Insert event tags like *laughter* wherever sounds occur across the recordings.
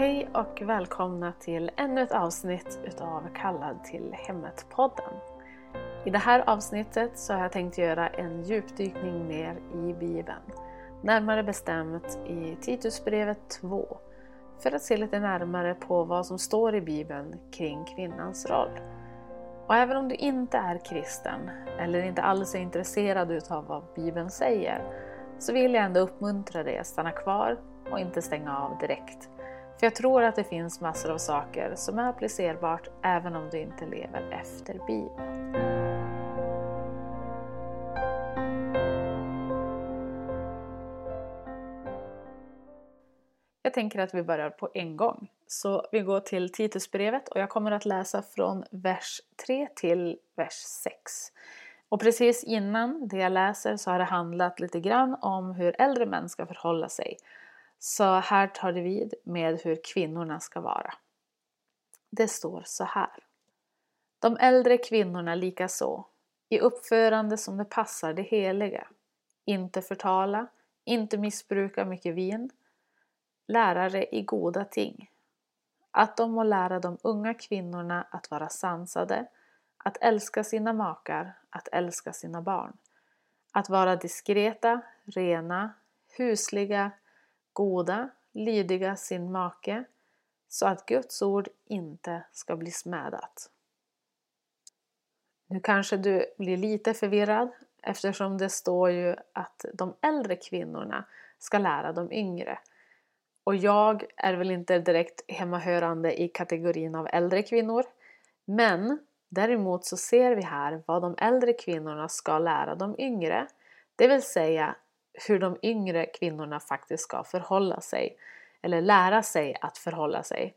Hej och välkomna till ännu ett avsnitt utav Kallad till hemmet-podden. I det här avsnittet så har jag tänkt göra en djupdykning ner i Bibeln. Närmare bestämt i Titusbrevet 2 för att se lite närmare på vad som står i Bibeln kring kvinnans roll. Och även om du inte är kristen eller inte alls är intresserad utav vad Bibeln säger så vill jag ändå uppmuntra dig att stanna kvar och inte stänga av direkt. För jag tror att det finns massor av saker som är applicerbart även om du inte lever efter Bibeln. Jag tänker att vi börjar på en gång. Så vi går till Titusbrevet och jag kommer att läsa från vers 3 till vers 6. Och precis innan det jag läser så har det handlat lite grann om hur äldre män ska förhålla sig. Så här tar det vid med hur kvinnorna ska vara. Det står så här. De äldre kvinnorna likaså, i uppförande som det passar det heliga, inte förtala, inte missbruka mycket vin, lärare i goda ting, att de må lära de unga kvinnorna att vara sansade, att älska sina makar, att älska sina barn, att vara diskreta, rena, husliga, goda, lydiga sin make, så att Guds ord inte ska bli smädat. Nu kanske du blir lite förvirrad eftersom det står ju att de äldre kvinnorna ska lära de yngre. Och jag är väl inte direkt hemmahörande i kategorin av äldre kvinnor. Men däremot så ser vi här vad de äldre kvinnorna ska lära de yngre. Det vill säga hur de yngre kvinnorna faktiskt ska förhålla sig. Eller lära sig att förhålla sig.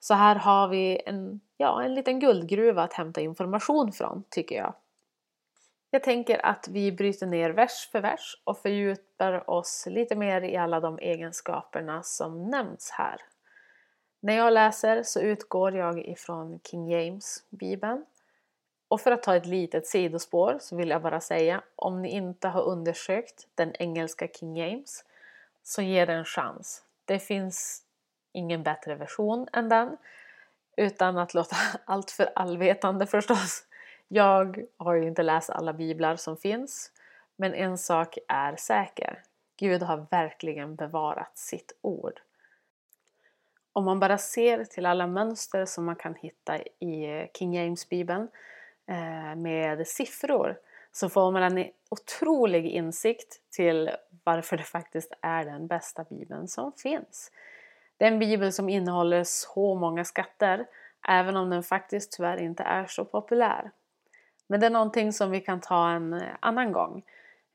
Så här har vi en, ja, en liten guldgruva att hämta information från, tycker jag. Jag tänker att vi bryter ner vers för vers och fördjupar oss lite mer i alla de egenskaperna som nämns här. När jag läser så utgår jag ifrån King James bibeln. Och för att ta ett litet sidospår så vill jag bara säga om ni inte har undersökt den engelska King James så ge den en chans. Det finns ingen bättre version än den utan att låta *laughs* allt för allvetande förstås. Jag har ju inte läst alla biblar som finns, men en sak är säker. Gud har verkligen bevarat sitt ord. Om man bara ser till alla mönster som man kan hitta i King James-bibeln Eh, med siffror så får man en otrolig insikt till varför det faktiskt är den bästa bibeln som finns. Det är en bibel som innehåller så många skatter även om den faktiskt tyvärr inte är så populär. Men det är någonting som vi kan ta en annan gång.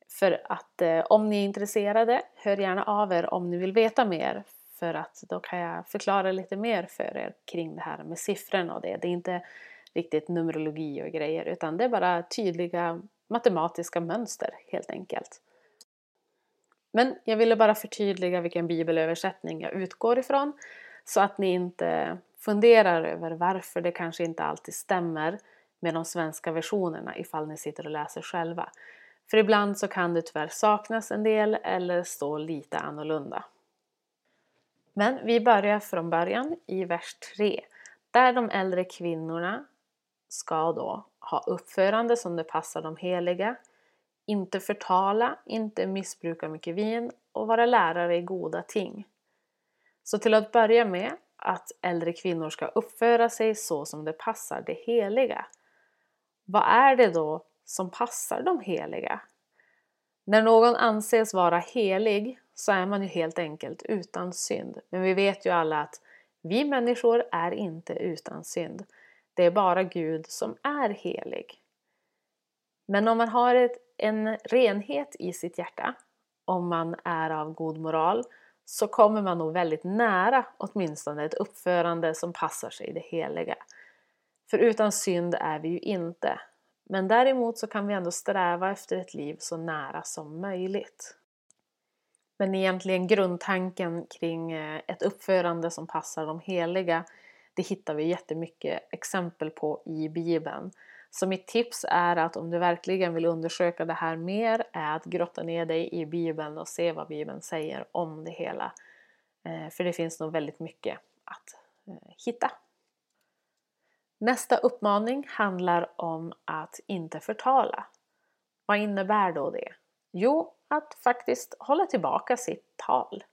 För att eh, om ni är intresserade, hör gärna av er om ni vill veta mer. För att då kan jag förklara lite mer för er kring det här med siffrorna och det. Det är inte riktigt numerologi och grejer utan det är bara tydliga matematiska mönster helt enkelt. Men jag ville bara förtydliga vilken bibelöversättning jag utgår ifrån så att ni inte funderar över varför det kanske inte alltid stämmer med de svenska versionerna ifall ni sitter och läser själva. För ibland så kan det tyvärr saknas en del eller stå lite annorlunda. Men vi börjar från början i vers 3 där de äldre kvinnorna ska då ha uppförande som det passar de heliga, inte förtala, inte missbruka mycket vin och vara lärare i goda ting. Så till att börja med att äldre kvinnor ska uppföra sig så som det passar det heliga. Vad är det då som passar de heliga? När någon anses vara helig så är man ju helt enkelt utan synd. Men vi vet ju alla att vi människor är inte utan synd. Det är bara Gud som är helig. Men om man har ett, en renhet i sitt hjärta, om man är av god moral, så kommer man nog väldigt nära åtminstone ett uppförande som passar sig det heliga. För utan synd är vi ju inte. Men däremot så kan vi ändå sträva efter ett liv så nära som möjligt. Men egentligen grundtanken kring eh, ett uppförande som passar de heliga det hittar vi jättemycket exempel på i Bibeln. Så mitt tips är att om du verkligen vill undersöka det här mer är att grotta ner dig i Bibeln och se vad Bibeln säger om det hela. Eh, för det finns nog väldigt mycket att eh, hitta. Nästa uppmaning handlar om att inte förtala. Vad innebär då det? Jo, att faktiskt hålla tillbaka sitt tal.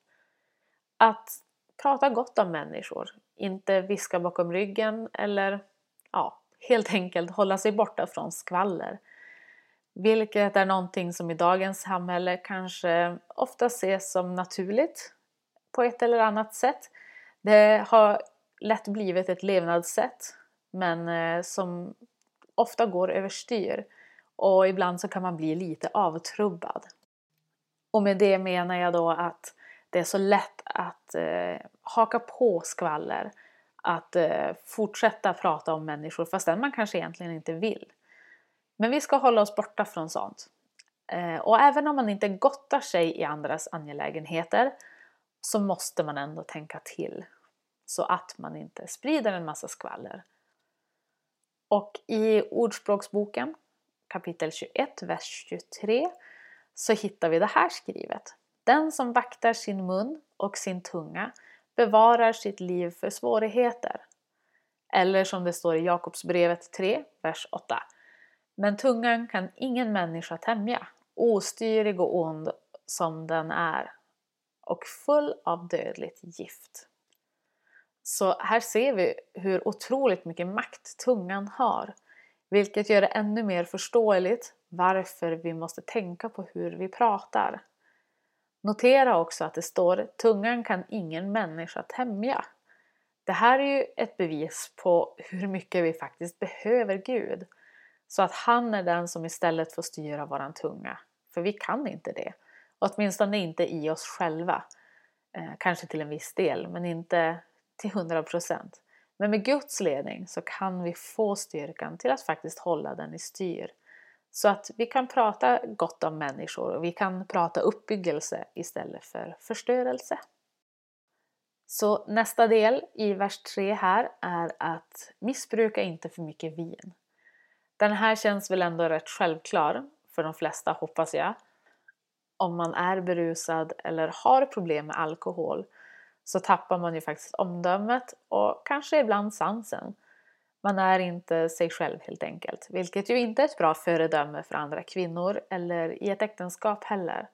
Att prata gott om människor, inte viska bakom ryggen eller ja, helt enkelt hålla sig borta från skvaller. Vilket är någonting som i dagens samhälle kanske ofta ses som naturligt på ett eller annat sätt. Det har lätt blivit ett levnadssätt men eh, som ofta går överstyr och ibland så kan man bli lite avtrubbad. Och med det menar jag då att det är så lätt att eh, haka på skvaller, att eh, fortsätta prata om människor fastän man kanske egentligen inte vill. Men vi ska hålla oss borta från sånt. Eh, och även om man inte gottar sig i andras angelägenheter så måste man ändå tänka till så att man inte sprider en massa skvaller. Och i Ordspråksboken kapitel 21, vers 23 så hittar vi det här skrivet. Den som vaktar sin mun och sin tunga bevarar sitt liv för svårigheter. Eller som det står i Jakobsbrevet 3, vers 8. Men tungan kan ingen människa tämja, ostyrig och ond som den är och full av dödligt gift. Så här ser vi hur otroligt mycket makt tungan har, vilket gör det ännu mer förståeligt varför vi måste tänka på hur vi pratar. Notera också att det står tungan kan ingen människa tämja. Det här är ju ett bevis på hur mycket vi faktiskt behöver Gud. Så att han är den som istället får styra våran tunga. För vi kan inte det. Åtminstone inte i oss själva. Eh, kanske till en viss del, men inte till 100 procent. Men med Guds ledning så kan vi få styrkan till att faktiskt hålla den i styr. Så att vi kan prata gott om människor och vi kan prata uppbyggelse istället för förstörelse. Så nästa del i vers 3 här är att missbruka inte för mycket vin. Den här känns väl ändå rätt självklar för de flesta hoppas jag. Om man är berusad eller har problem med alkohol så tappar man ju faktiskt omdömet och kanske ibland sansen. Man är inte sig själv helt enkelt, vilket ju inte är ett bra föredöme för andra kvinnor eller i ett äktenskap heller.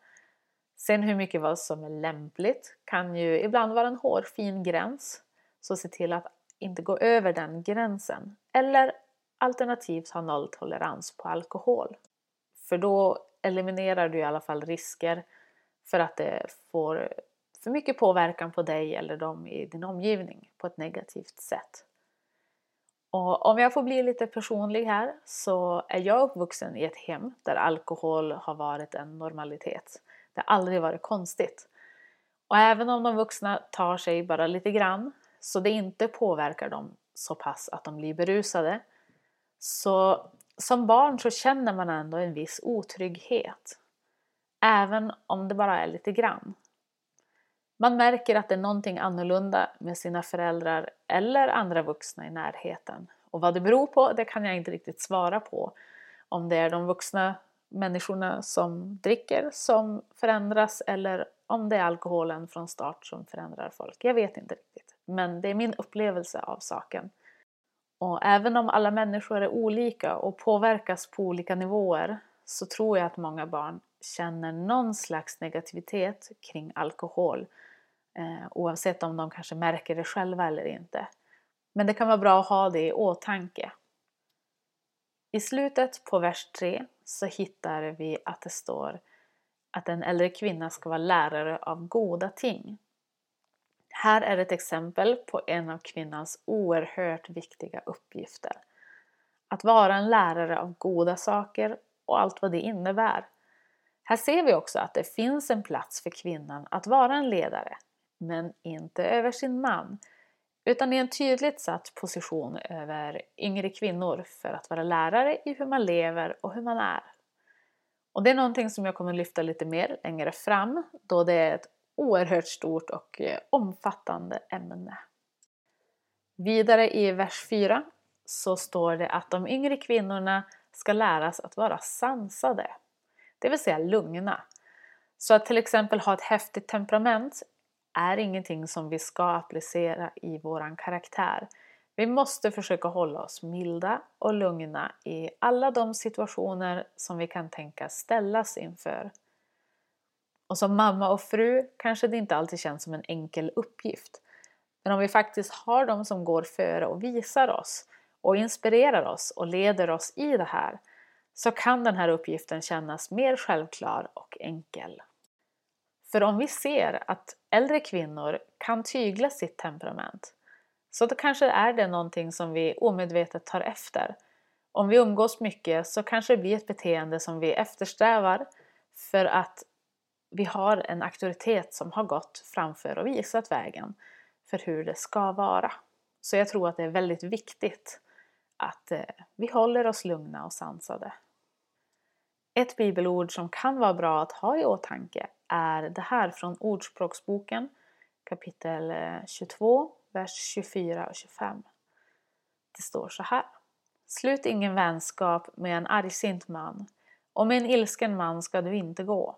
Sen hur mycket vad som är lämpligt kan ju ibland vara en hårfin gräns, så se till att inte gå över den gränsen. Eller alternativt ha nolltolerans på alkohol. För då eliminerar du i alla fall risker för att det får för mycket påverkan på dig eller dem i din omgivning på ett negativt sätt. Och om jag får bli lite personlig här så är jag uppvuxen i ett hem där alkohol har varit en normalitet. Det har aldrig varit konstigt. Och även om de vuxna tar sig bara lite grann så det inte påverkar dem så pass att de blir berusade så som barn så känner man ändå en viss otrygghet. Även om det bara är lite grann. Man märker att det är någonting annorlunda med sina föräldrar eller andra vuxna i närheten. Och vad det beror på, det kan jag inte riktigt svara på. Om det är de vuxna människorna som dricker som förändras eller om det är alkoholen från start som förändrar folk. Jag vet inte riktigt. Men det är min upplevelse av saken. Och även om alla människor är olika och påverkas på olika nivåer så tror jag att många barn känner någon slags negativitet kring alkohol eh, oavsett om de kanske märker det själva eller inte. Men det kan vara bra att ha det i åtanke. I slutet på vers 3 så hittar vi att det står att en äldre kvinna ska vara lärare av goda ting. Här är ett exempel på en av kvinnans oerhört viktiga uppgifter. Att vara en lärare av goda saker och allt vad det innebär. Här ser vi också att det finns en plats för kvinnan att vara en ledare, men inte över sin man, utan i en tydligt satt position över yngre kvinnor för att vara lärare i hur man lever och hur man är. Och det är någonting som jag kommer lyfta lite mer längre fram då det är ett oerhört stort och eh, omfattande ämne. Vidare i vers 4 så står det att de yngre kvinnorna ska läras att vara sansade, det vill säga lugna. Så att till exempel ha ett häftigt temperament är ingenting som vi ska applicera i våran karaktär. Vi måste försöka hålla oss milda och lugna i alla de situationer som vi kan tänka ställas inför. Och som mamma och fru kanske det inte alltid känns som en enkel uppgift. Men om vi faktiskt har dem som går före och visar oss och inspirerar oss och leder oss i det här så kan den här uppgiften kännas mer självklar och enkel. För om vi ser att äldre kvinnor kan tygla sitt temperament så då kanske är det någonting som vi omedvetet tar efter. Om vi umgås mycket så kanske det blir ett beteende som vi eftersträvar för att vi har en auktoritet som har gått framför och visat vägen för hur det ska vara. Så jag tror att det är väldigt viktigt att eh, vi håller oss lugna och sansade. Ett bibelord som kan vara bra att ha i åtanke är det här från Ordspråksboken kapitel eh, 22, vers 24 och 25. Det står så här. Slut ingen vänskap med en argsint man och med en ilsken man ska du inte gå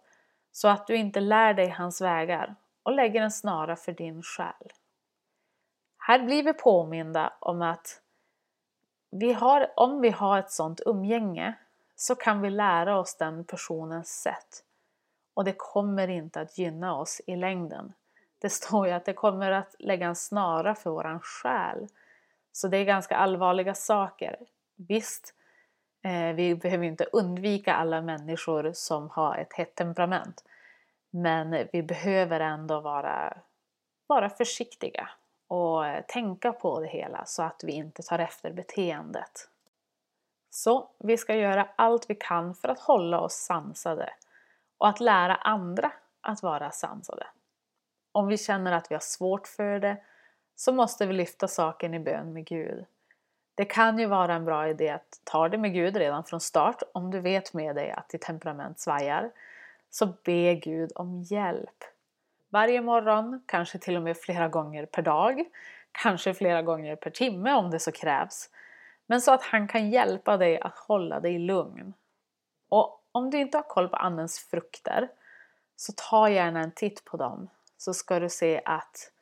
så att du inte lär dig hans vägar och lägger en snara för din själ. Här blir vi påminda om att vi har, om vi har ett sådant umgänge så kan vi lära oss den personens sätt. Och det kommer inte att gynna oss i längden. Det står ju att det kommer att lägga en snara för våran själ. Så det är ganska allvarliga saker. Visst, eh, vi behöver inte undvika alla människor som har ett hett temperament. Men vi behöver ändå vara, vara försiktiga och eh, tänka på det hela så att vi inte tar efter beteendet. Så vi ska göra allt vi kan för att hålla oss sansade och att lära andra att vara sansade. Om vi känner att vi har svårt för det så måste vi lyfta saken i bön med Gud. Det kan ju vara en bra idé att ta det med Gud redan från start om du vet med dig att ditt temperament svajar. Så be Gud om hjälp. Varje morgon, kanske till och med flera gånger per dag, kanske flera gånger per timme om det så krävs. Men så att han kan hjälpa dig att hålla dig lugn. Och om du inte har koll på Andens frukter så ta gärna en titt på dem så ska du se att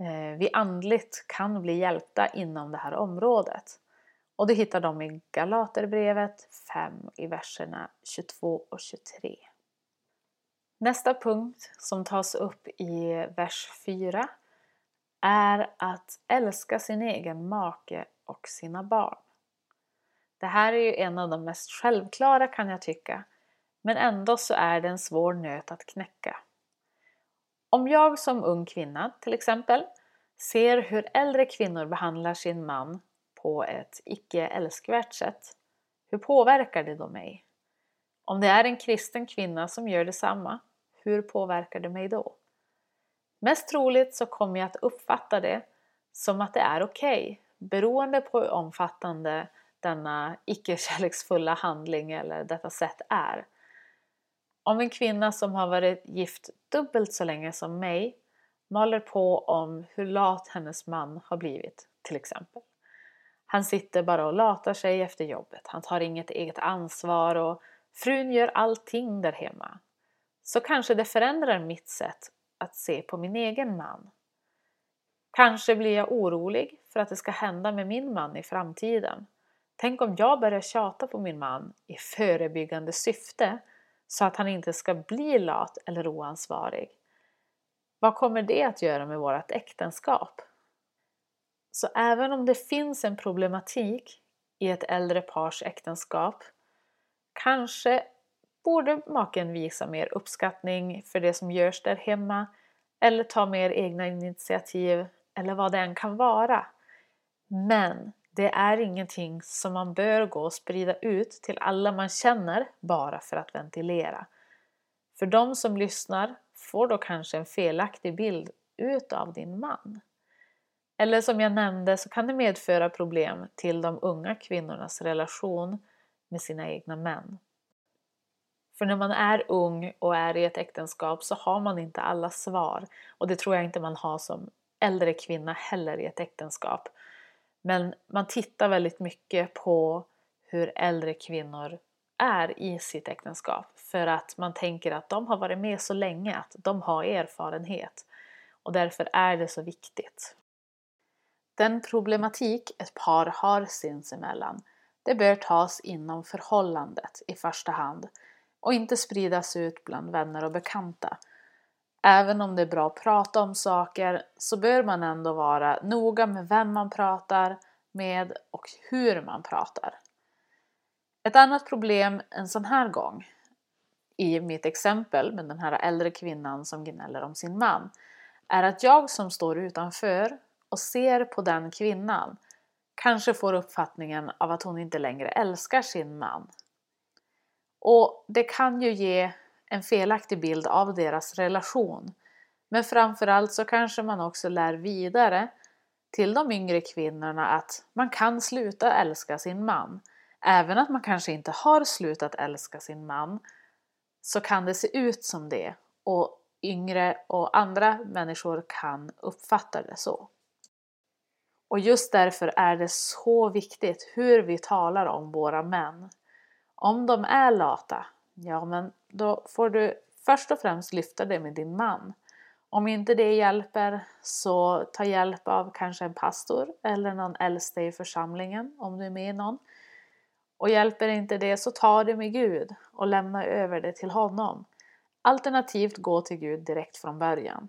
eh, vi andligt kan bli hjälpta inom det här området. Och du hittar dem i Galaterbrevet 5 i verserna 22 och 23. Nästa punkt som tas upp i vers 4 är att älska sin egen make och sina barn. Det här är ju en av de mest självklara kan jag tycka, men ändå så är det en svår nöt att knäcka. Om jag som ung kvinna till exempel ser hur äldre kvinnor behandlar sin man på ett icke älskvärt sätt, hur påverkar det då mig? Om det är en kristen kvinna som gör detsamma, hur påverkar det mig då? Mest troligt så kommer jag att uppfatta det som att det är okej, okay, beroende på hur omfattande denna icke-kärleksfulla handling eller detta sätt är. Om en kvinna som har varit gift dubbelt så länge som mig maler på om hur lat hennes man har blivit, till exempel. Han sitter bara och latar sig efter jobbet, han tar inget eget ansvar och frun gör allting där hemma. Så kanske det förändrar mitt sätt att se på min egen man. Kanske blir jag orolig för att det ska hända med min man i framtiden. Tänk om jag börjar tjata på min man i förebyggande syfte så att han inte ska bli lat eller oansvarig. Vad kommer det att göra med vårt äktenskap? Så även om det finns en problematik i ett äldre pars äktenskap kanske borde maken visa mer uppskattning för det som görs där hemma eller ta mer egna initiativ eller vad det än kan vara. Men det är ingenting som man bör gå och sprida ut till alla man känner bara för att ventilera. För de som lyssnar får då kanske en felaktig bild utav din man. Eller som jag nämnde så kan det medföra problem till de unga kvinnornas relation med sina egna män. För när man är ung och är i ett äktenskap så har man inte alla svar. Och det tror jag inte man har som äldre kvinna heller i ett äktenskap. Men man tittar väldigt mycket på hur äldre kvinnor är i sitt äktenskap. För att man tänker att de har varit med så länge, att de har erfarenhet. och därför är det så viktigt. Den problematik ett par har sinsemellan, det bör tas inom förhållandet i första hand och inte spridas ut bland vänner och bekanta. Även om det är bra att prata om saker så bör man ändå vara noga med vem man pratar med och hur man pratar. Ett annat problem en sån här gång, i mitt exempel med den här äldre kvinnan som gnäller om sin man, är att jag som står utanför och ser på den kvinnan kanske får uppfattningen av att hon inte längre älskar sin man. Och det kan ju ge en felaktig bild av deras relation. Men framförallt så kanske man också lär vidare till de yngre kvinnorna att man kan sluta älska sin man. Även att man kanske inte har slutat älska sin man så kan det se ut som det och yngre och andra människor kan uppfatta det så. Och just därför är det så viktigt hur vi talar om våra män. Om de är lata, ja men då får du först och främst lyfta det med din man. Om inte det hjälper så ta hjälp av kanske en pastor eller någon äldste i församlingen om du är med i någon. Och hjälper inte det så ta det med Gud och lämna över det till honom. Alternativt gå till Gud direkt från början.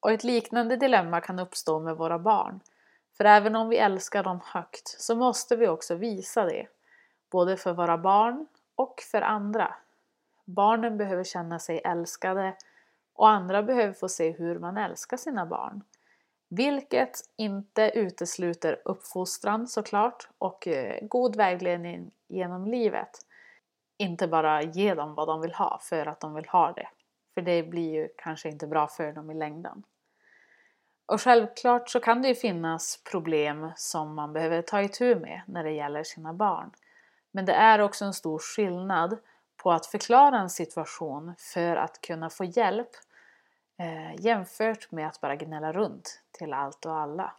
Och ett liknande dilemma kan uppstå med våra barn. För även om vi älskar dem högt så måste vi också visa det. Både för våra barn och för andra. Barnen behöver känna sig älskade och andra behöver få se hur man älskar sina barn. Vilket inte utesluter uppfostran såklart och eh, god vägledning genom livet. Inte bara ge dem vad de vill ha för att de vill ha det. För det blir ju kanske inte bra för dem i längden. Och självklart så kan det ju finnas problem som man behöver ta itu med när det gäller sina barn. Men det är också en stor skillnad på att förklara en situation för att kunna få hjälp eh, jämfört med att bara gnälla runt till allt och alla.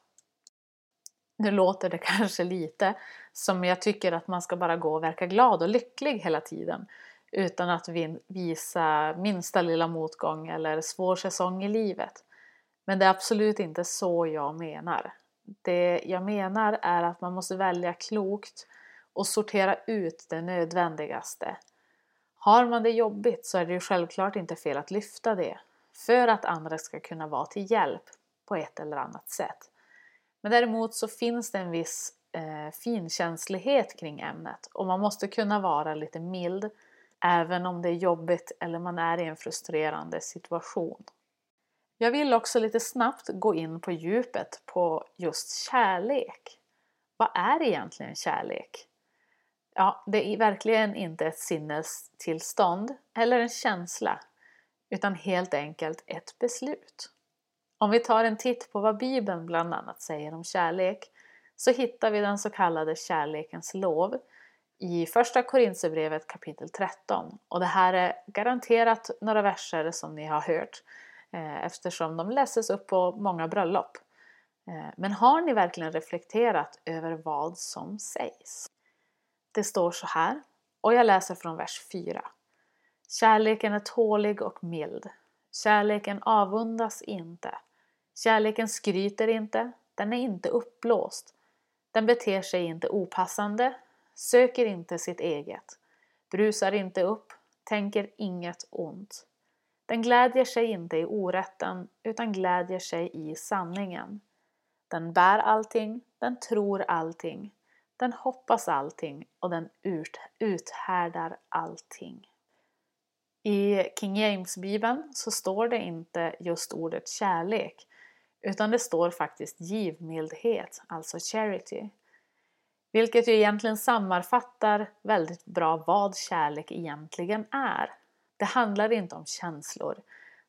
Nu låter det *laughs* kanske lite som jag tycker att man ska bara gå och verka glad och lycklig hela tiden utan att visa minsta lilla motgång eller svår säsong i livet. Men det är absolut inte så jag menar. Det jag menar är att man måste välja klokt och sortera ut det nödvändigaste. Har man det jobbigt så är det ju självklart inte fel att lyfta det för att andra ska kunna vara till hjälp på ett eller annat sätt. Men däremot så finns det en viss eh, finkänslighet kring ämnet och man måste kunna vara lite mild även om det är jobbigt eller man är i en frustrerande situation. Jag vill också lite snabbt gå in på djupet på just kärlek. Vad är egentligen kärlek? Ja, det är verkligen inte ett sinnestillstånd eller en känsla utan helt enkelt ett beslut. Om vi tar en titt på vad Bibeln bland annat säger om kärlek så hittar vi den så kallade kärlekens lov i första Korinthierbrevet kapitel 13 och det här är garanterat några verser som ni har hört Eh, eftersom de läses upp på många bröllop. Eh, men har ni verkligen reflekterat över vad som sägs? Det står så här, och jag läser från vers 4. Kärleken är tålig och mild. Kärleken avundas inte. Kärleken skryter inte. Den är inte uppblåst. Den beter sig inte opassande, söker inte sitt eget, brusar inte upp, tänker inget ont. Den glädjer sig inte i orätten utan glädjer sig i sanningen. Den bär allting, den tror allting, den hoppas allting och den ut, uthärdar allting. I King James-bibeln så står det inte just ordet kärlek utan det står faktiskt givmildhet, alltså charity. Vilket ju egentligen sammanfattar väldigt bra vad kärlek egentligen är. Det handlar inte om känslor.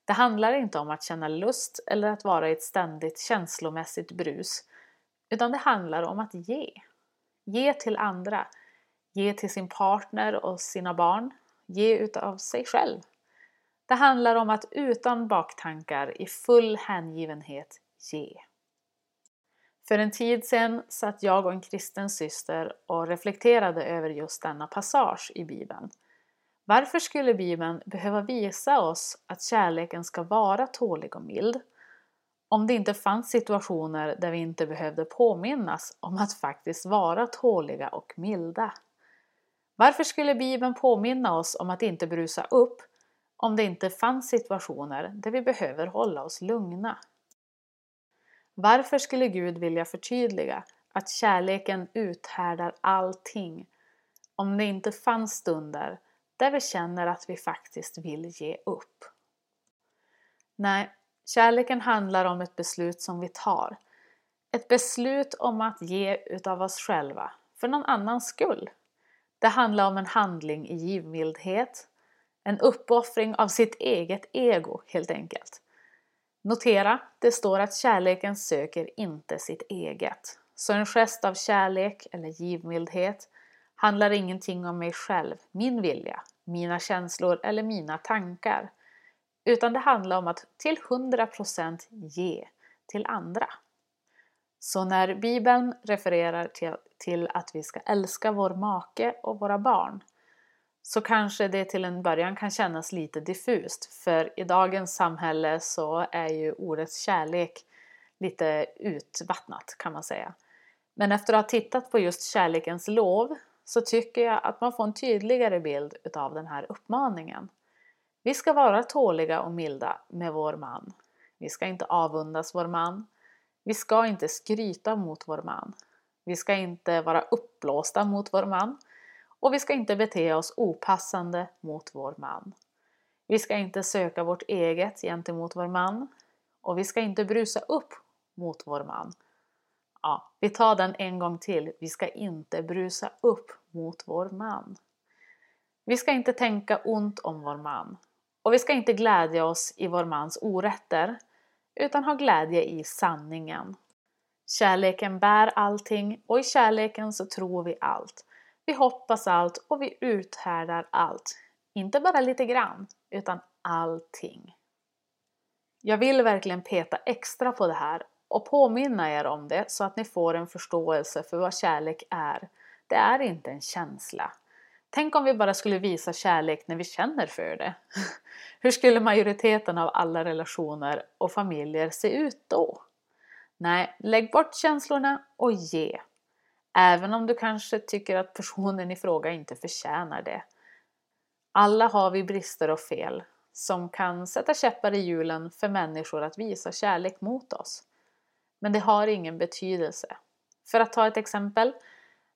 Det handlar inte om att känna lust eller att vara i ett ständigt känslomässigt brus. Utan det handlar om att ge. Ge till andra. Ge till sin partner och sina barn. Ge utav sig själv. Det handlar om att utan baktankar i full hängivenhet ge. För en tid sedan satt jag och en kristen syster och reflekterade över just denna passage i Bibeln. Varför skulle Bibeln behöva visa oss att kärleken ska vara tålig och mild? Om det inte fanns situationer där vi inte behövde påminnas om att faktiskt vara tåliga och milda. Varför skulle Bibeln påminna oss om att inte brusa upp om det inte fanns situationer där vi behöver hålla oss lugna? Varför skulle Gud vilja förtydliga att kärleken uthärdar allting om det inte fanns stunder där vi känner att vi faktiskt vill ge upp? Nej, kärleken handlar om ett beslut som vi tar. Ett beslut om att ge utav oss själva, för någon annans skull. Det handlar om en handling i givmildhet, en uppoffring av sitt eget ego helt enkelt. Notera, det står att kärleken söker inte sitt eget. Så en gest av kärlek eller givmildhet handlar ingenting om mig själv, min vilja, mina känslor eller mina tankar. Utan det handlar om att till 100% ge till andra. Så när Bibeln refererar till, till att vi ska älska vår make och våra barn så kanske det till en början kan kännas lite diffust för i dagens samhälle så är ju ordet kärlek lite utvattnat kan man säga. Men efter att ha tittat på just kärlekens lov så tycker jag att man får en tydligare bild utav den här uppmaningen. Vi ska vara tåliga och milda med vår man. Vi ska inte avundas vår man. Vi ska inte skryta mot vår man. Vi ska inte vara uppblåsta mot vår man. Och vi ska inte bete oss opassande mot vår man. Vi ska inte söka vårt eget gentemot vår man. Och vi ska inte brusa upp mot vår man. Ja, vi tar den en gång till. Vi ska inte brusa upp mot vår man. Vi ska inte tänka ont om vår man. Och vi ska inte glädja oss i vår mans orätter, utan ha glädje i sanningen. Kärleken bär allting och i kärleken så tror vi allt. Vi hoppas allt och vi uthärdar allt. Inte bara lite grann, utan allting. Jag vill verkligen peta extra på det här och påminna er om det så att ni får en förståelse för vad kärlek är. Det är inte en känsla. Tänk om vi bara skulle visa kärlek när vi känner för det. *laughs* Hur skulle majoriteten av alla relationer och familjer se ut då? Nej, lägg bort känslorna och ge. Även om du kanske tycker att personen i fråga inte förtjänar det. Alla har vi brister och fel som kan sätta käppar i hjulen för människor att visa kärlek mot oss. Men det har ingen betydelse. För att ta ett exempel.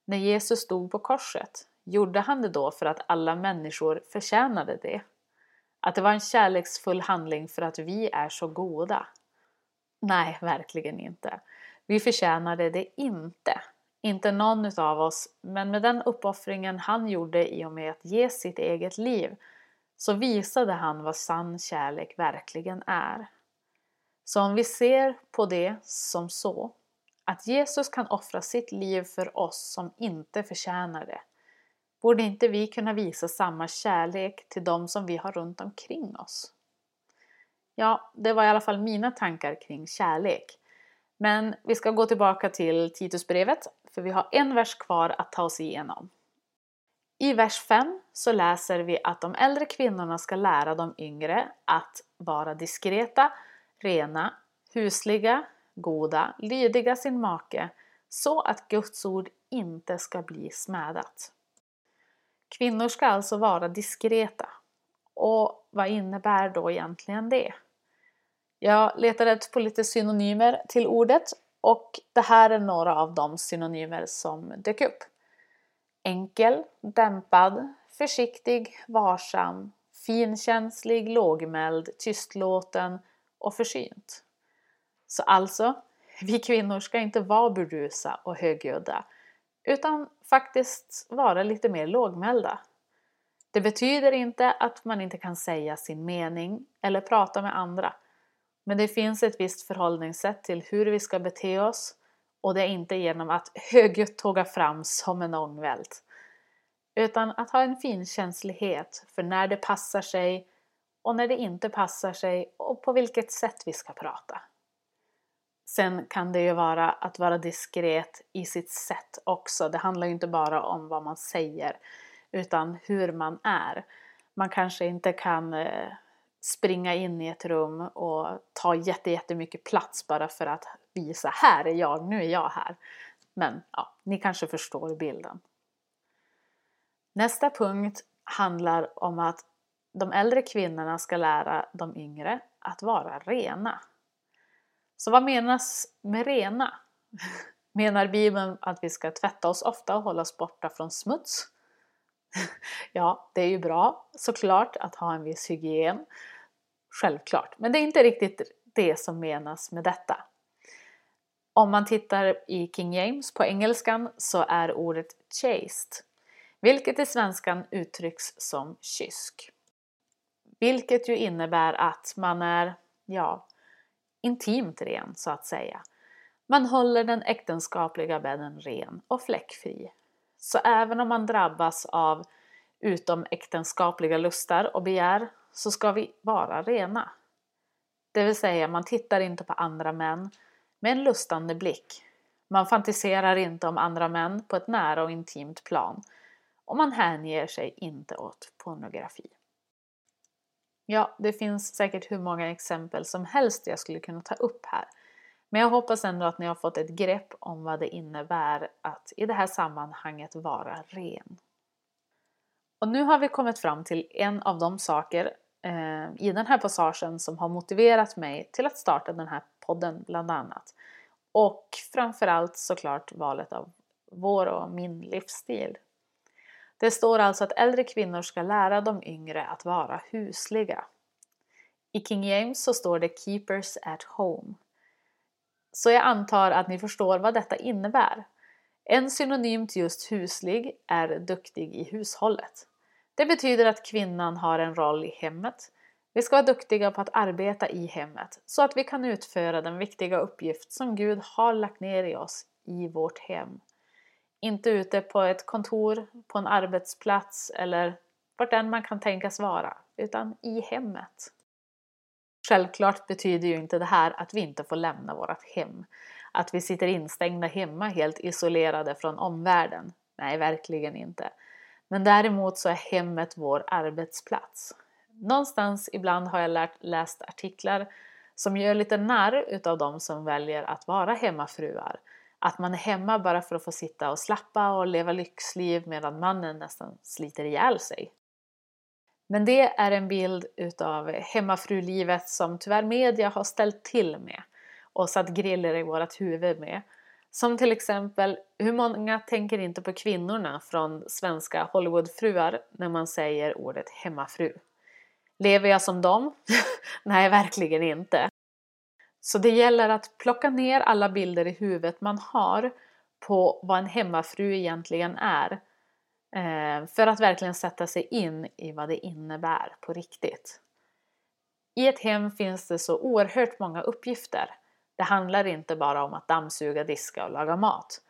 När Jesus stod på korset, gjorde han det då för att alla människor förtjänade det? Att det var en kärleksfull handling för att vi är så goda? Nej, verkligen inte. Vi förtjänade det inte. Inte någon av oss, men med den uppoffringen han gjorde i och med att ge sitt eget liv så visade han vad sann kärlek verkligen är. Så om vi ser på det som så, att Jesus kan offra sitt liv för oss som inte förtjänar det, borde inte vi kunna visa samma kärlek till dem som vi har runt omkring oss? Ja, det var i alla fall mina tankar kring kärlek. Men vi ska gå tillbaka till Titusbrevet, för vi har en vers kvar att ta oss igenom. I vers 5 så läser vi att de äldre kvinnorna ska lära de yngre att vara diskreta, rena, husliga, goda, lydiga sin make, så att Guds ord inte ska bli smädat. Kvinnor ska alltså vara diskreta. Och vad innebär då egentligen det? Jag letade på lite synonymer till ordet och det här är några av de synonymer som dök upp. Enkel, dämpad, försiktig, varsam, finkänslig, lågmäld, tystlåten och försynt. Så alltså, vi kvinnor ska inte vara burdusa och högljudda utan faktiskt vara lite mer lågmälda. Det betyder inte att man inte kan säga sin mening eller prata med andra men det finns ett visst förhållningssätt till hur vi ska bete oss och det är inte genom att högljutt tåga fram som en ångvält. Utan att ha en finkänslighet för när det passar sig och när det inte passar sig och på vilket sätt vi ska prata. Sen kan det ju vara att vara diskret i sitt sätt också. Det handlar ju inte bara om vad man säger utan hur man är. Man kanske inte kan eh, springa in i ett rum och ta jättemycket plats bara för att visa här är jag, nu är jag här. Men ja, ni kanske förstår bilden. Nästa punkt handlar om att de äldre kvinnorna ska lära de yngre att vara rena. Så vad menas med rena? *laughs* Menar Bibeln att vi ska tvätta oss ofta och hålla oss borta från smuts? *laughs* ja, det är ju bra såklart att ha en viss hygien. Självklart, men det är inte riktigt det som menas med detta. Om man tittar i King James på engelskan så är ordet chaste, vilket i svenskan uttrycks som kysk. Vilket ju innebär att man är, ja, intimt ren så att säga. Man håller den äktenskapliga bädden ren och fläckfri. Så även om man drabbas av utomäktenskapliga lustar och begär så ska vi vara rena. Det vill säga, man tittar inte på andra män med en lustande blick. Man fantiserar inte om andra män på ett nära och intimt plan och man hänger sig inte åt pornografi. Ja, det finns säkert hur många exempel som helst jag skulle kunna ta upp här. Men jag hoppas ändå att ni har fått ett grepp om vad det innebär att i det här sammanhanget vara ren. Och nu har vi kommit fram till en av de saker eh, i den här passagen som har motiverat mig till att starta den här podden bland annat. Och framförallt såklart valet av vår och min livsstil. Det står alltså att äldre kvinnor ska lära de yngre att vara husliga. I King James så står det Keepers at Home. Så jag antar att ni förstår vad detta innebär. En synonym till just huslig är duktig i hushållet. Det betyder att kvinnan har en roll i hemmet. Vi ska vara duktiga på att arbeta i hemmet så att vi kan utföra den viktiga uppgift som Gud har lagt ner i oss i vårt hem. Inte ute på ett kontor, på en arbetsplats eller vart än man kan tänkas vara, utan i hemmet. Självklart betyder ju inte det här att vi inte får lämna vårt hem. Att vi sitter instängda hemma helt isolerade från omvärlden. Nej, verkligen inte. Men däremot så är hemmet vår arbetsplats. Någonstans ibland har jag lärt, läst artiklar som gör lite narr utav de som väljer att vara hemmafruar. Att man är hemma bara för att få sitta och slappa och leva lyxliv medan mannen nästan sliter ihjäl sig. Men det är en bild utav hemmafrulivet som tyvärr media har ställt till med och satt griller i vårat huvud med. Som till exempel, hur många tänker inte på kvinnorna från svenska Hollywoodfruar när man säger ordet hemmafru? Lever jag som dem? *laughs* Nej, verkligen inte. Så det gäller att plocka ner alla bilder i huvudet man har på vad en hemmafru egentligen är. Eh, för att verkligen sätta sig in i vad det innebär på riktigt. I ett hem finns det så oerhört många uppgifter. Det handlar inte bara om att dammsuga, diska och laga mat.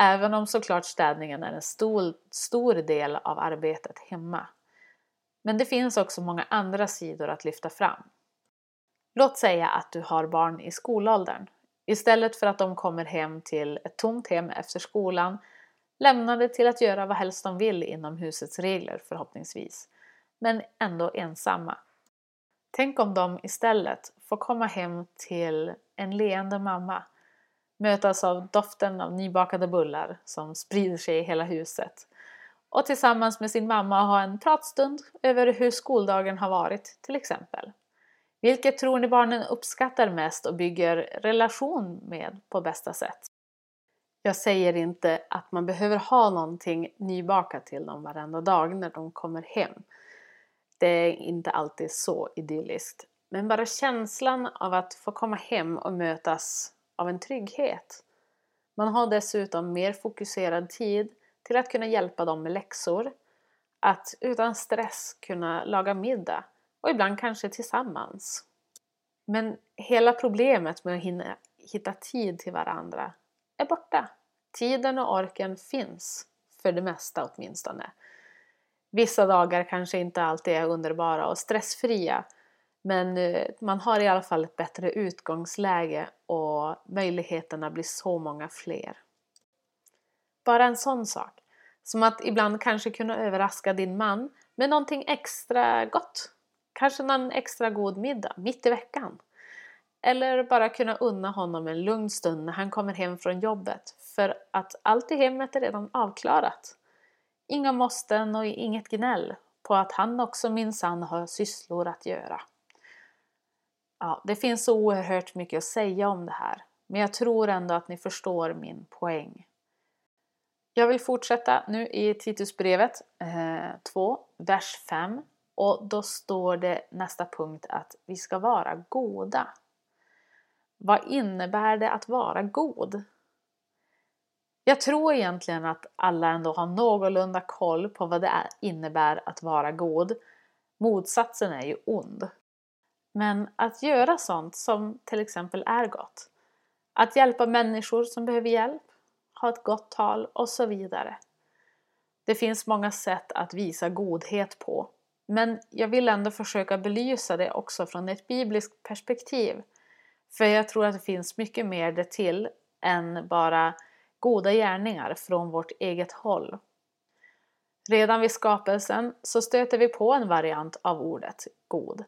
Även om såklart städningen är en stor, stor del av arbetet hemma. Men det finns också många andra sidor att lyfta fram. Låt säga att du har barn i skolåldern. Istället för att de kommer hem till ett tomt hem efter skolan lämnade till att göra vad helst de vill inom husets regler förhoppningsvis, men ändå ensamma. Tänk om de istället får komma hem till en leende mamma, mötas av doften av nybakade bullar som sprider sig i hela huset och tillsammans med sin mamma ha en pratstund över hur skoldagen har varit till exempel. Vilket tror ni barnen uppskattar mest och bygger relation med på bästa sätt? Jag säger inte att man behöver ha någonting nybakat till dem varenda dag när de kommer hem. Det är inte alltid så idylliskt. Men bara känslan av att få komma hem och mötas av en trygghet. Man har dessutom mer fokuserad tid till att kunna hjälpa dem med läxor, att utan stress kunna laga middag och ibland kanske tillsammans. Men hela problemet med att hinna, hitta tid till varandra är borta. Tiden och orken finns, för det mesta åtminstone. Vissa dagar kanske inte alltid är underbara och stressfria men eh, man har i alla fall ett bättre utgångsläge och möjligheterna blir så många fler. Bara en sån sak, som att ibland kanske kunna överraska din man med någonting extra gott Kanske någon extra god middag mitt i veckan. Eller bara kunna unna honom en lugn stund när han kommer hem från jobbet för att allt i hemmet är redan avklarat. Inga måsten och inget gnäll på att han också minsann har sysslor att göra. Ja, det finns så oerhört mycket att säga om det här, men jag tror ändå att ni förstår min poäng. Jag vill fortsätta nu i Titusbrevet eh, 2, vers 5 och då står det nästa punkt att vi ska vara goda. Vad innebär det att vara god? Jag tror egentligen att alla ändå har någorlunda koll på vad det innebär att vara god. Motsatsen är ju ond. Men att göra sånt som till exempel är gott, att hjälpa människor som behöver hjälp, ha ett gott tal och så vidare. Det finns många sätt att visa godhet på, men jag vill ändå försöka belysa det också från ett bibliskt perspektiv. För jag tror att det finns mycket mer det till än bara goda gärningar från vårt eget håll. Redan vid skapelsen så stöter vi på en variant av ordet god.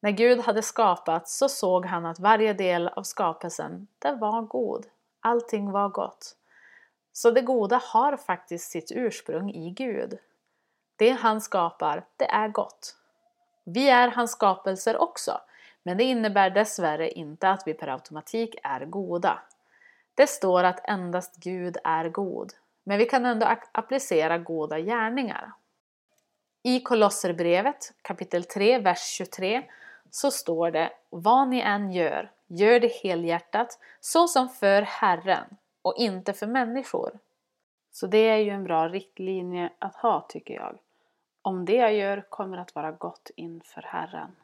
När Gud hade skapat så såg han att varje del av skapelsen, den var god. Allting var gott. Så det goda har faktiskt sitt ursprung i Gud. Det han skapar, det är gott. Vi är hans skapelser också, men det innebär dessvärre inte att vi per automatik är goda. Det står att endast Gud är god, men vi kan ändå applicera goda gärningar. I Kolosserbrevet kapitel 3, vers 23 så står det Vad ni än gör, gör det helhjärtat, så som för Herren och inte för människor. Så det är ju en bra riktlinje att ha tycker jag. Om det jag gör kommer att vara gott inför Herren.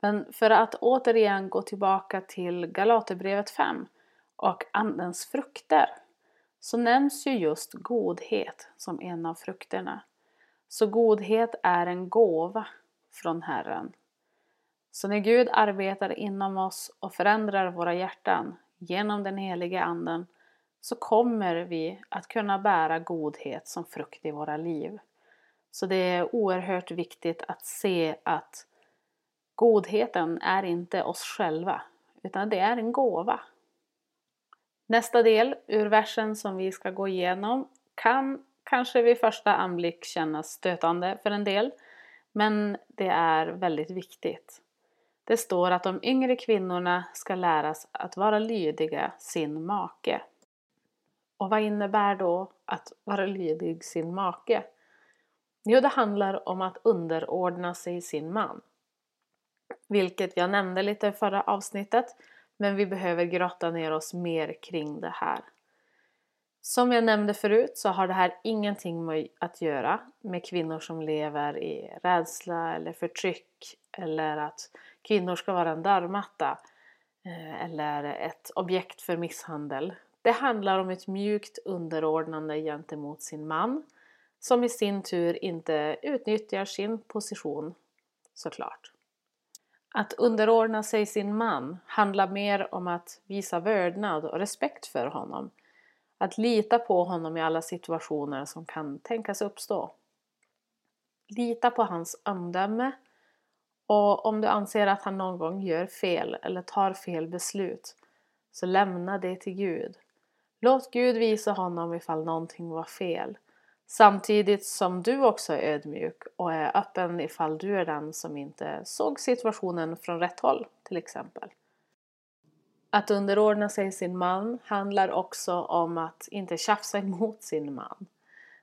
Men för att återigen gå tillbaka till Galaterbrevet 5 och Andens frukter så nämns ju just godhet som en av frukterna. Så godhet är en gåva från Herren. Så när Gud arbetar inom oss och förändrar våra hjärtan genom den helige Anden så kommer vi att kunna bära godhet som frukt i våra liv. Så det är oerhört viktigt att se att godheten är inte oss själva utan det är en gåva. Nästa del ur versen som vi ska gå igenom kan kanske vid första anblick kännas stötande för en del men det är väldigt viktigt. Det står att de yngre kvinnorna ska läras att vara lydiga sin make. Och vad innebär då att vara lydig sin make? Jo, det handlar om att underordna sig sin man. Vilket jag nämnde lite i förra avsnittet, men vi behöver grotta ner oss mer kring det här. Som jag nämnde förut så har det här ingenting att göra med kvinnor som lever i rädsla eller förtryck eller att kvinnor ska vara en dörrmatta eh, eller ett objekt för misshandel. Det handlar om ett mjukt underordnande gentemot sin man som i sin tur inte utnyttjar sin position såklart. Att underordna sig sin man handlar mer om att visa vördnad och respekt för honom. Att lita på honom i alla situationer som kan tänkas uppstå. Lita på hans omdöme och om du anser att han någon gång gör fel eller tar fel beslut så lämna det till Gud. Låt Gud visa honom ifall någonting var fel. Samtidigt som du också är ödmjuk och är öppen ifall du är den som inte såg situationen från rätt håll till exempel. Att underordna sig sin man handlar också om att inte tjafsa emot sin man.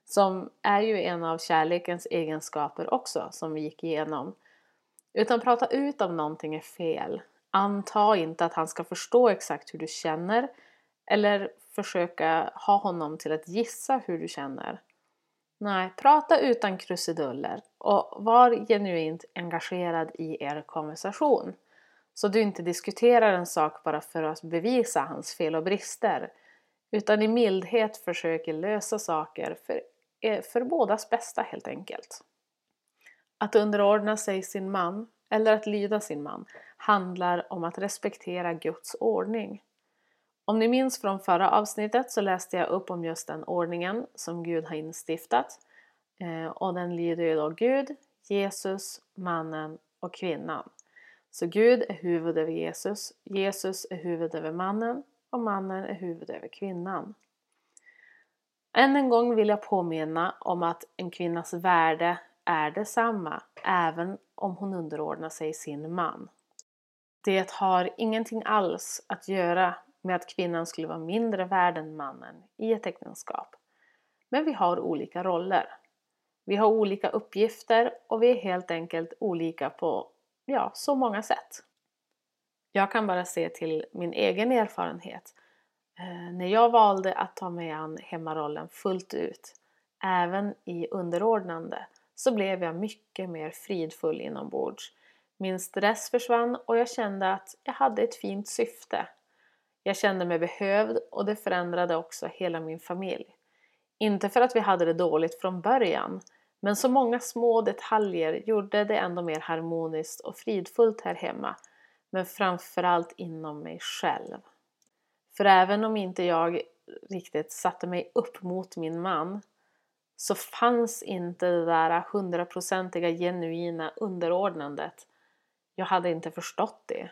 Som är ju en av kärlekens egenskaper också som vi gick igenom. Utan prata ut om någonting är fel. Anta inte att han ska förstå exakt hur du känner eller försöka ha honom till att gissa hur du känner. Nej, prata utan krusiduller och var genuint engagerad i er konversation. Så du inte diskuterar en sak bara för att bevisa hans fel och brister utan i mildhet försöker lösa saker för, eh, för bådas bästa helt enkelt. Att underordna sig sin man, eller att lyda sin man, handlar om att respektera Guds ordning. Om ni minns från förra avsnittet så läste jag upp om just den ordningen som Gud har instiftat. Eh, och den lyder ju då Gud, Jesus, mannen och kvinnan. Så Gud är huvud över Jesus, Jesus är huvud över mannen och mannen är huvud över kvinnan. Än en gång vill jag påminna om att en kvinnas värde är detsamma även om hon underordnar sig sin man. Det har ingenting alls att göra med att kvinnan skulle vara mindre värd än mannen i ett äktenskap. Men vi har olika roller. Vi har olika uppgifter och vi är helt enkelt olika på ja, så många sätt. Jag kan bara se till min egen erfarenhet. Eh, när jag valde att ta mig an hemmarollen fullt ut, även i underordnande, så blev jag mycket mer fridfull inombords. Min stress försvann och jag kände att jag hade ett fint syfte. Jag kände mig behövd och det förändrade också hela min familj. Inte för att vi hade det dåligt från början, men så många små detaljer gjorde det ändå mer harmoniskt och fridfullt här hemma, men framförallt inom mig själv. För även om inte jag riktigt satte mig upp mot min man så fanns inte det där hundraprocentiga genuina underordnandet. Jag hade inte förstått det.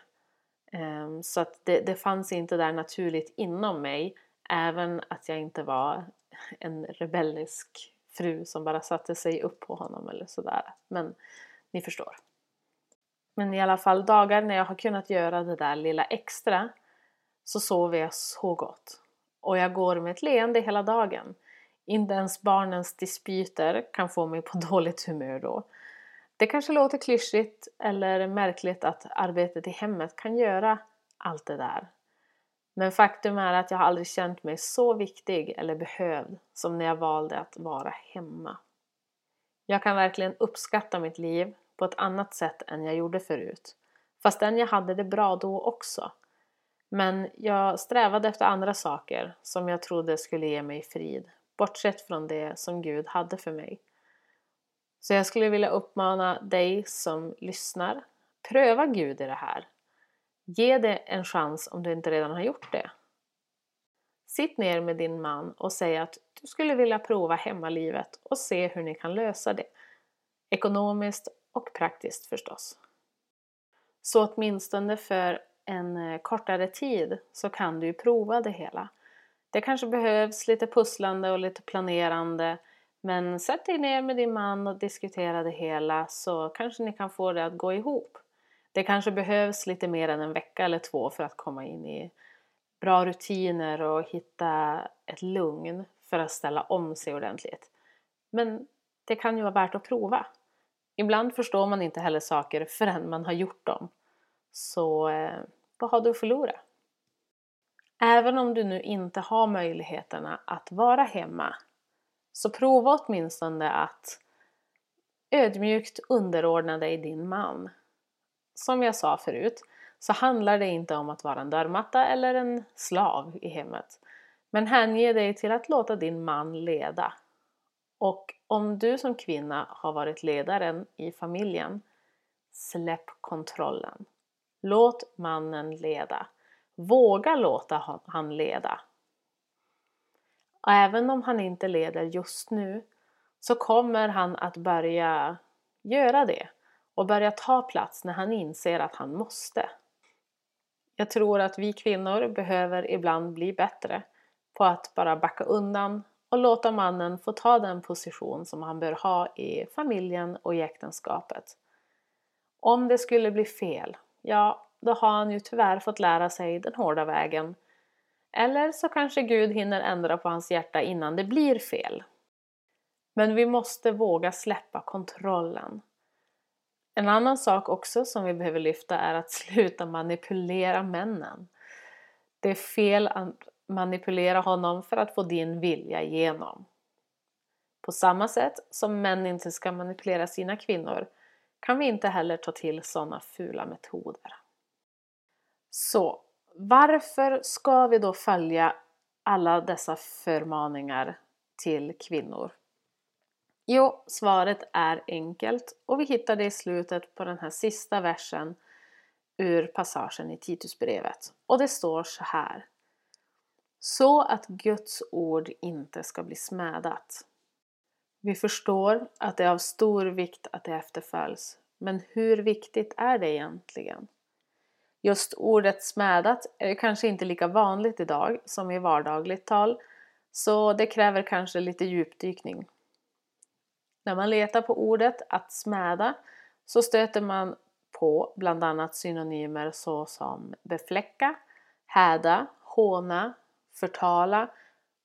Ehm, så att det, det fanns inte där naturligt inom mig även att jag inte var en rebellisk fru som bara satte sig upp på honom eller sådär. Men ni förstår. Men i alla fall dagar när jag har kunnat göra det där lilla extra så sover jag så gott. Och jag går med ett leende hela dagen. Inte ens barnens dispyter kan få mig på *laughs* dåligt humör då. Det kanske låter klyschigt eller märkligt att arbetet i hemmet kan göra allt det där. Men faktum är att jag aldrig känt mig så viktig eller behövd som när jag valde att vara hemma. Jag kan verkligen uppskatta mitt liv på ett annat sätt än jag gjorde förut. Fastän jag hade det bra då också. Men jag strävade efter andra saker som jag trodde skulle ge mig frid, bortsett från det som Gud hade för mig. Så jag skulle vilja uppmana dig som lyssnar, pröva Gud i det här. Ge det en chans om du inte redan har gjort det. Sitt ner med din man och säg att du skulle vilja prova hemmalivet och se hur ni kan lösa det. Ekonomiskt och praktiskt förstås. Så åtminstone för en eh, kortare tid så kan du ju prova det hela. Det kanske behövs lite pusslande och lite planerande men sätt dig ner med din man och diskutera det hela så kanske ni kan få det att gå ihop. Det kanske behövs lite mer än en vecka eller två för att komma in i bra rutiner och hitta ett lugn för att ställa om sig ordentligt. Men det kan ju vara värt att prova. Ibland förstår man inte heller saker förrän man har gjort dem. Så eh, vad har du att förlora? Även om du nu inte har möjligheterna att vara hemma så prova åtminstone att ödmjukt underordna dig din man. Som jag sa förut så handlar det inte om att vara en dörrmatta eller en slav i hemmet. Men hänge dig till att låta din man leda. Och om du som kvinna har varit ledaren i familjen, släpp kontrollen. Låt mannen leda. Våga låta han leda. Och även om han inte leder just nu så kommer han att börja göra det och börja ta plats när han inser att han måste. Jag tror att vi kvinnor behöver ibland bli bättre på att bara backa undan och låta mannen få ta den position som han bör ha i familjen och i äktenskapet. Om det skulle bli fel, ja, då har han ju tyvärr fått lära sig den hårda vägen. Eller så kanske Gud hinner ändra på hans hjärta innan det blir fel. Men vi måste våga släppa kontrollen. En annan sak också som vi behöver lyfta är att *laughs* sluta manipulera männen. Det är fel att manipulera honom för att få din vilja igenom. På samma sätt som män inte ska manipulera sina kvinnor kan vi inte heller ta till sådana fula metoder. Så varför ska vi då följa alla dessa förmaningar till kvinnor? Jo, svaret är enkelt och vi hittar det i slutet på den här sista versen ur passagen i Titusbrevet. Och det står så här. Så att Guds ord inte ska bli smädat. Vi förstår att det är av stor vikt att det efterföljs, Men hur viktigt är det egentligen? Just ordet smädat är kanske inte lika vanligt idag som i vardagligt tal, så det kräver kanske lite djupdykning. När man letar på ordet att smäda så stöter man på bland annat synonymer såsom befläcka, häda, håna, förtala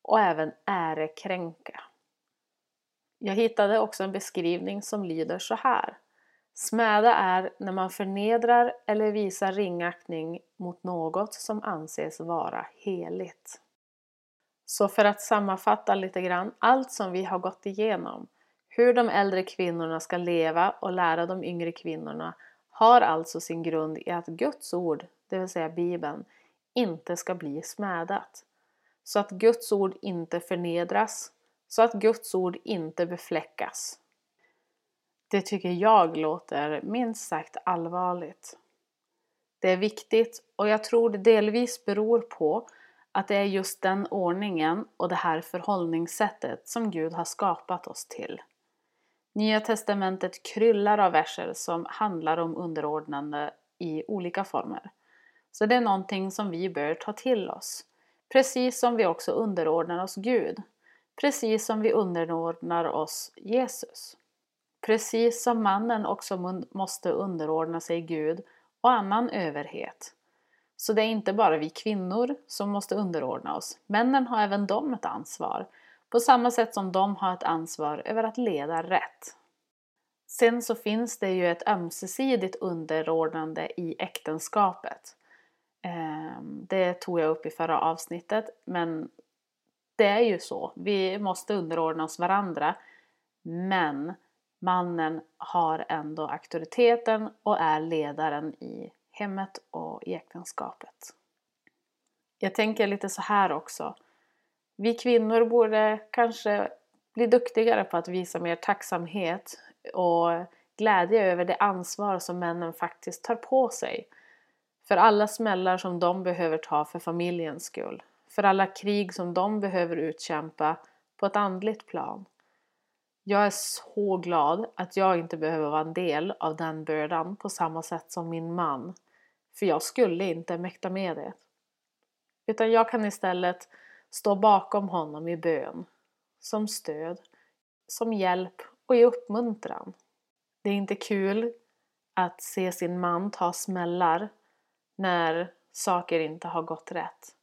och även ärekränka. Jag hittade också en beskrivning som lyder så här. Smäda är när man förnedrar eller visar ringaktning mot något som anses vara heligt. Så för att sammanfatta lite grann, allt som vi har gått igenom, hur de äldre kvinnorna ska leva och lära de yngre kvinnorna har alltså sin grund i att Guds ord, det vill säga Bibeln, inte ska bli smädat. Så att Guds ord inte förnedras, så att Guds ord inte befläckas. Det tycker jag låter minst sagt allvarligt. Det är viktigt och jag tror det delvis beror på att det är just den ordningen och det här förhållningssättet som Gud har skapat oss till. Nya testamentet kryllar av verser som handlar om underordnande i olika former. Så det är någonting som vi bör ta till oss. Precis som vi också underordnar oss Gud. Precis som vi underordnar oss Jesus. Precis som mannen också måste underordna sig Gud och annan överhet. Så det är inte bara vi kvinnor som måste underordna oss. Männen har även de ett ansvar. På samma sätt som de har ett ansvar över att leda rätt. Sen så finns det ju ett ömsesidigt underordnande i äktenskapet. Ehm, det tog jag upp i förra avsnittet men det är ju så. Vi måste underordna oss varandra. Men mannen har ändå auktoriteten och är ledaren i hemmet och i äktenskapet. Jag tänker lite så här också. Vi kvinnor borde kanske bli duktigare på att visa mer tacksamhet och glädje över det ansvar som männen faktiskt tar på sig. För alla smällar som de behöver ta för familjens skull. För alla krig som de behöver utkämpa på ett andligt plan. Jag är så glad att jag inte behöver vara en del av den bördan på samma sätt som min man. För jag skulle inte mäkta med det. Utan jag kan istället stå bakom honom i bön. Som stöd, som hjälp och i uppmuntran. Det är inte kul att se sin man ta smällar när saker inte har gått rätt.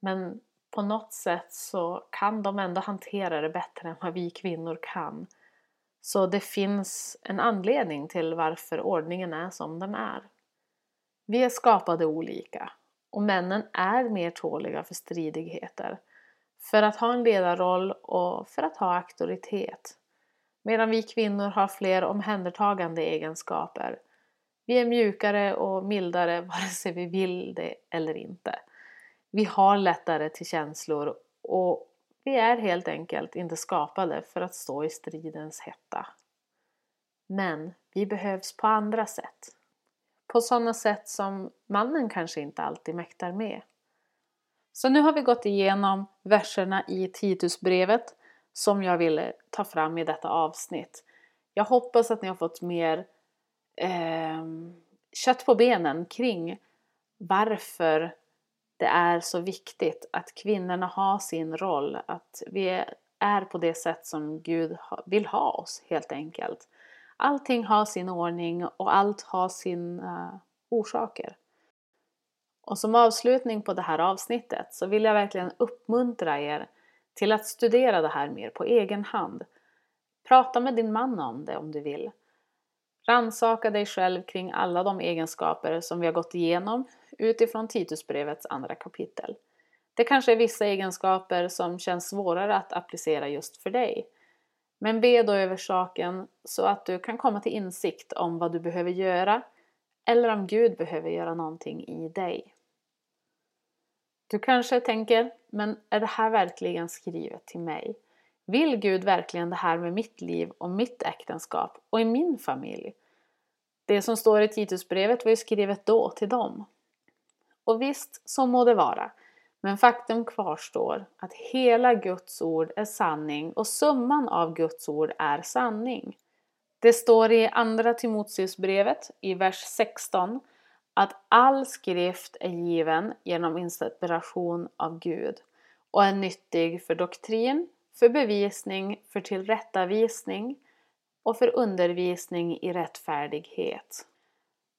Men på något sätt så kan de ändå hantera det bättre än vad vi kvinnor kan. Så det finns en anledning till varför ordningen är som den är. Vi är skapade olika och männen är mer tåliga för stridigheter, för att ha en ledarroll och för att ha auktoritet. Medan vi kvinnor har fler omhändertagande egenskaper. Vi är mjukare och mildare *laughs* vare sig vi vill det eller inte. Vi har lättare till känslor och vi är helt enkelt inte skapade för att stå i stridens hetta. Men vi behövs på andra sätt. På sådana sätt som mannen kanske inte alltid mäktar med. Så nu har vi gått igenom verserna i Titusbrevet som jag ville ta fram i detta avsnitt. Jag hoppas att ni har fått mer eh, kött på benen kring varför det är så viktigt att kvinnorna har sin roll, att vi är på det sätt som Gud vill ha oss helt enkelt. Allting har sin ordning och allt har sina eh, orsaker. Och som avslutning på det här avsnittet så vill jag verkligen uppmuntra er till att studera det här mer på egen hand. Prata med din man om det om du vill. Rannsaka dig själv kring alla de egenskaper som vi har gått igenom utifrån Titusbrevets andra kapitel. Det kanske är vissa egenskaper som känns svårare att applicera just för dig. Men be då över saken så att du kan komma till insikt om vad du behöver göra eller om Gud behöver göra någonting i dig. Du kanske tänker, men är det här verkligen skrivet till mig? Vill Gud verkligen det här med mitt liv och mitt äktenskap och i min familj? Det som står i Titusbrevet var ju skrivet då till dem. Och visst, så må det vara. Men faktum kvarstår att hela Guds ord är sanning och summan av Guds ord är sanning. Det står i Andra Timoteusbrevet i vers 16 att all skrift är given genom inspiration av Gud och är nyttig för doktrin, för bevisning, för tillrättavisning och för undervisning i rättfärdighet.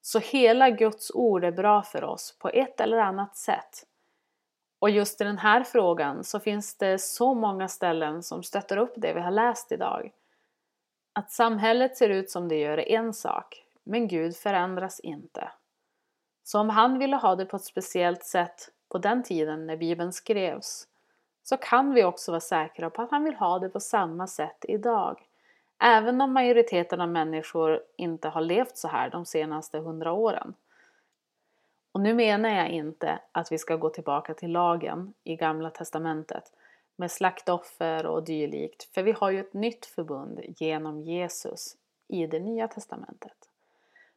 Så hela Guds ord är bra för oss på ett eller annat sätt. Och just i den här frågan så finns det så många ställen som stöttar upp det vi har läst idag. Att samhället ser ut som det gör är en sak, men Gud förändras inte. Så om han ville ha det på ett speciellt sätt på den tiden när Bibeln skrevs så kan vi också vara säkra på att han vill ha det på samma sätt idag. Även om majoriteten av människor inte har levt så här de senaste hundra åren. Och nu menar jag inte att vi ska gå tillbaka till lagen i Gamla Testamentet med slaktoffer och dylikt, för vi har ju ett nytt förbund genom Jesus i det Nya Testamentet.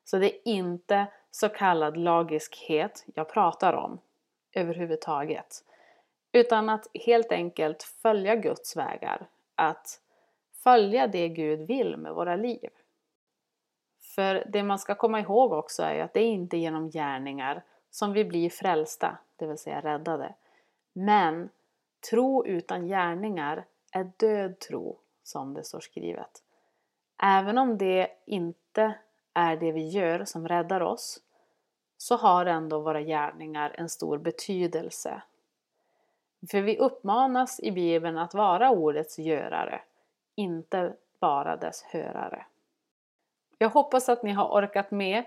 Så det är inte så kallad lagiskhet jag pratar om överhuvudtaget. Utan att helt enkelt följa Guds vägar. Att följa det Gud vill med våra liv. För det man ska komma ihåg också är att det är inte genom gärningar som vi blir frälsta, det vill säga räddade. Men tro utan gärningar är död tro, som det står skrivet. Även om det inte är det vi gör som räddar oss, så har ändå våra gärningar en stor betydelse. För vi uppmanas i Bibeln att vara ordets görare, inte bara dess hörare. Jag hoppas att ni har orkat med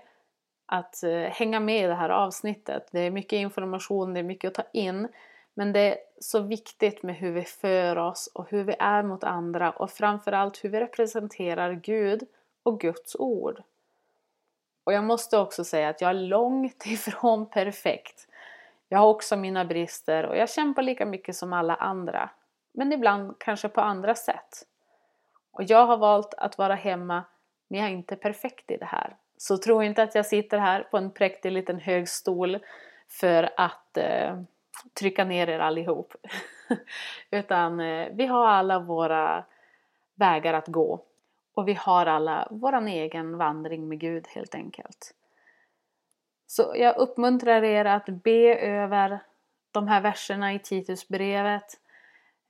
att eh, hänga med i det här avsnittet. Det är mycket information, det är mycket att ta in. Men det är så viktigt med hur vi för oss och hur vi är mot andra och framförallt hur vi representerar Gud och Guds ord. Och jag måste också säga att jag är långt *laughs* ifrån perfekt. Jag har också mina brister och jag kämpar lika mycket som alla andra. Men ibland kanske på andra sätt. Och jag har valt att vara hemma men jag är inte perfekt i det här. Så tro inte att jag sitter här på en präktig liten hög stol för att eh, trycka ner er allihop. *laughs* Utan eh, vi har alla våra vägar att gå. Och vi har alla vår egen vandring med Gud helt enkelt. Så jag uppmuntrar er att be över de här verserna i Titusbrevet.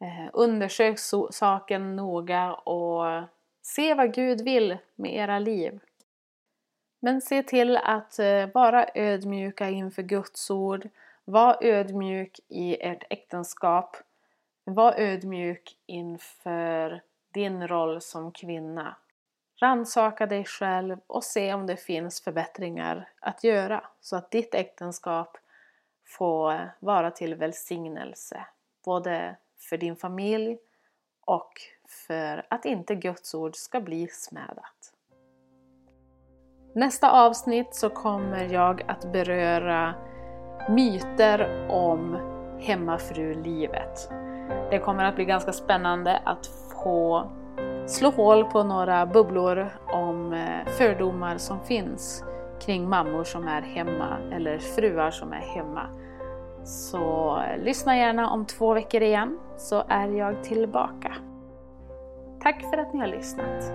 Eh, undersök so saken noga och se vad Gud vill med era liv. Men se till att eh, vara ödmjuka inför Guds ord. Var ödmjuk i ert äktenskap. Var ödmjuk inför din roll som kvinna. Rannsaka dig själv och se om det finns förbättringar att göra så att ditt äktenskap får vara till välsignelse. Både för din familj och för att inte Guds ord ska bli smädat. Nästa avsnitt så kommer jag att beröra myter om hemmafrulivet. Det kommer att bli ganska spännande att få slå hål på några bubblor om eh, fördomar som finns kring mammor som är hemma eller fruar som är hemma. Så eh, lyssna gärna om två veckor igen så är jag tillbaka. Tack för att ni har lyssnat!